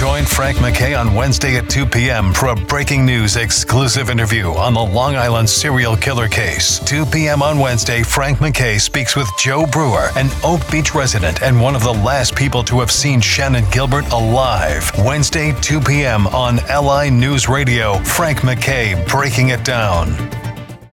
Join Frank McKay on Wednesday at 2 p.m. for a breaking news exclusive interview on the Long Island serial killer case. 2 p.m. on Wednesday, Frank McKay speaks with Joe Brewer, an Oak Beach resident and one of the last people to have seen Shannan Gilbert alive. Wednesday, 2 p.m. on LI News Radio, Frank McKay breaking it down.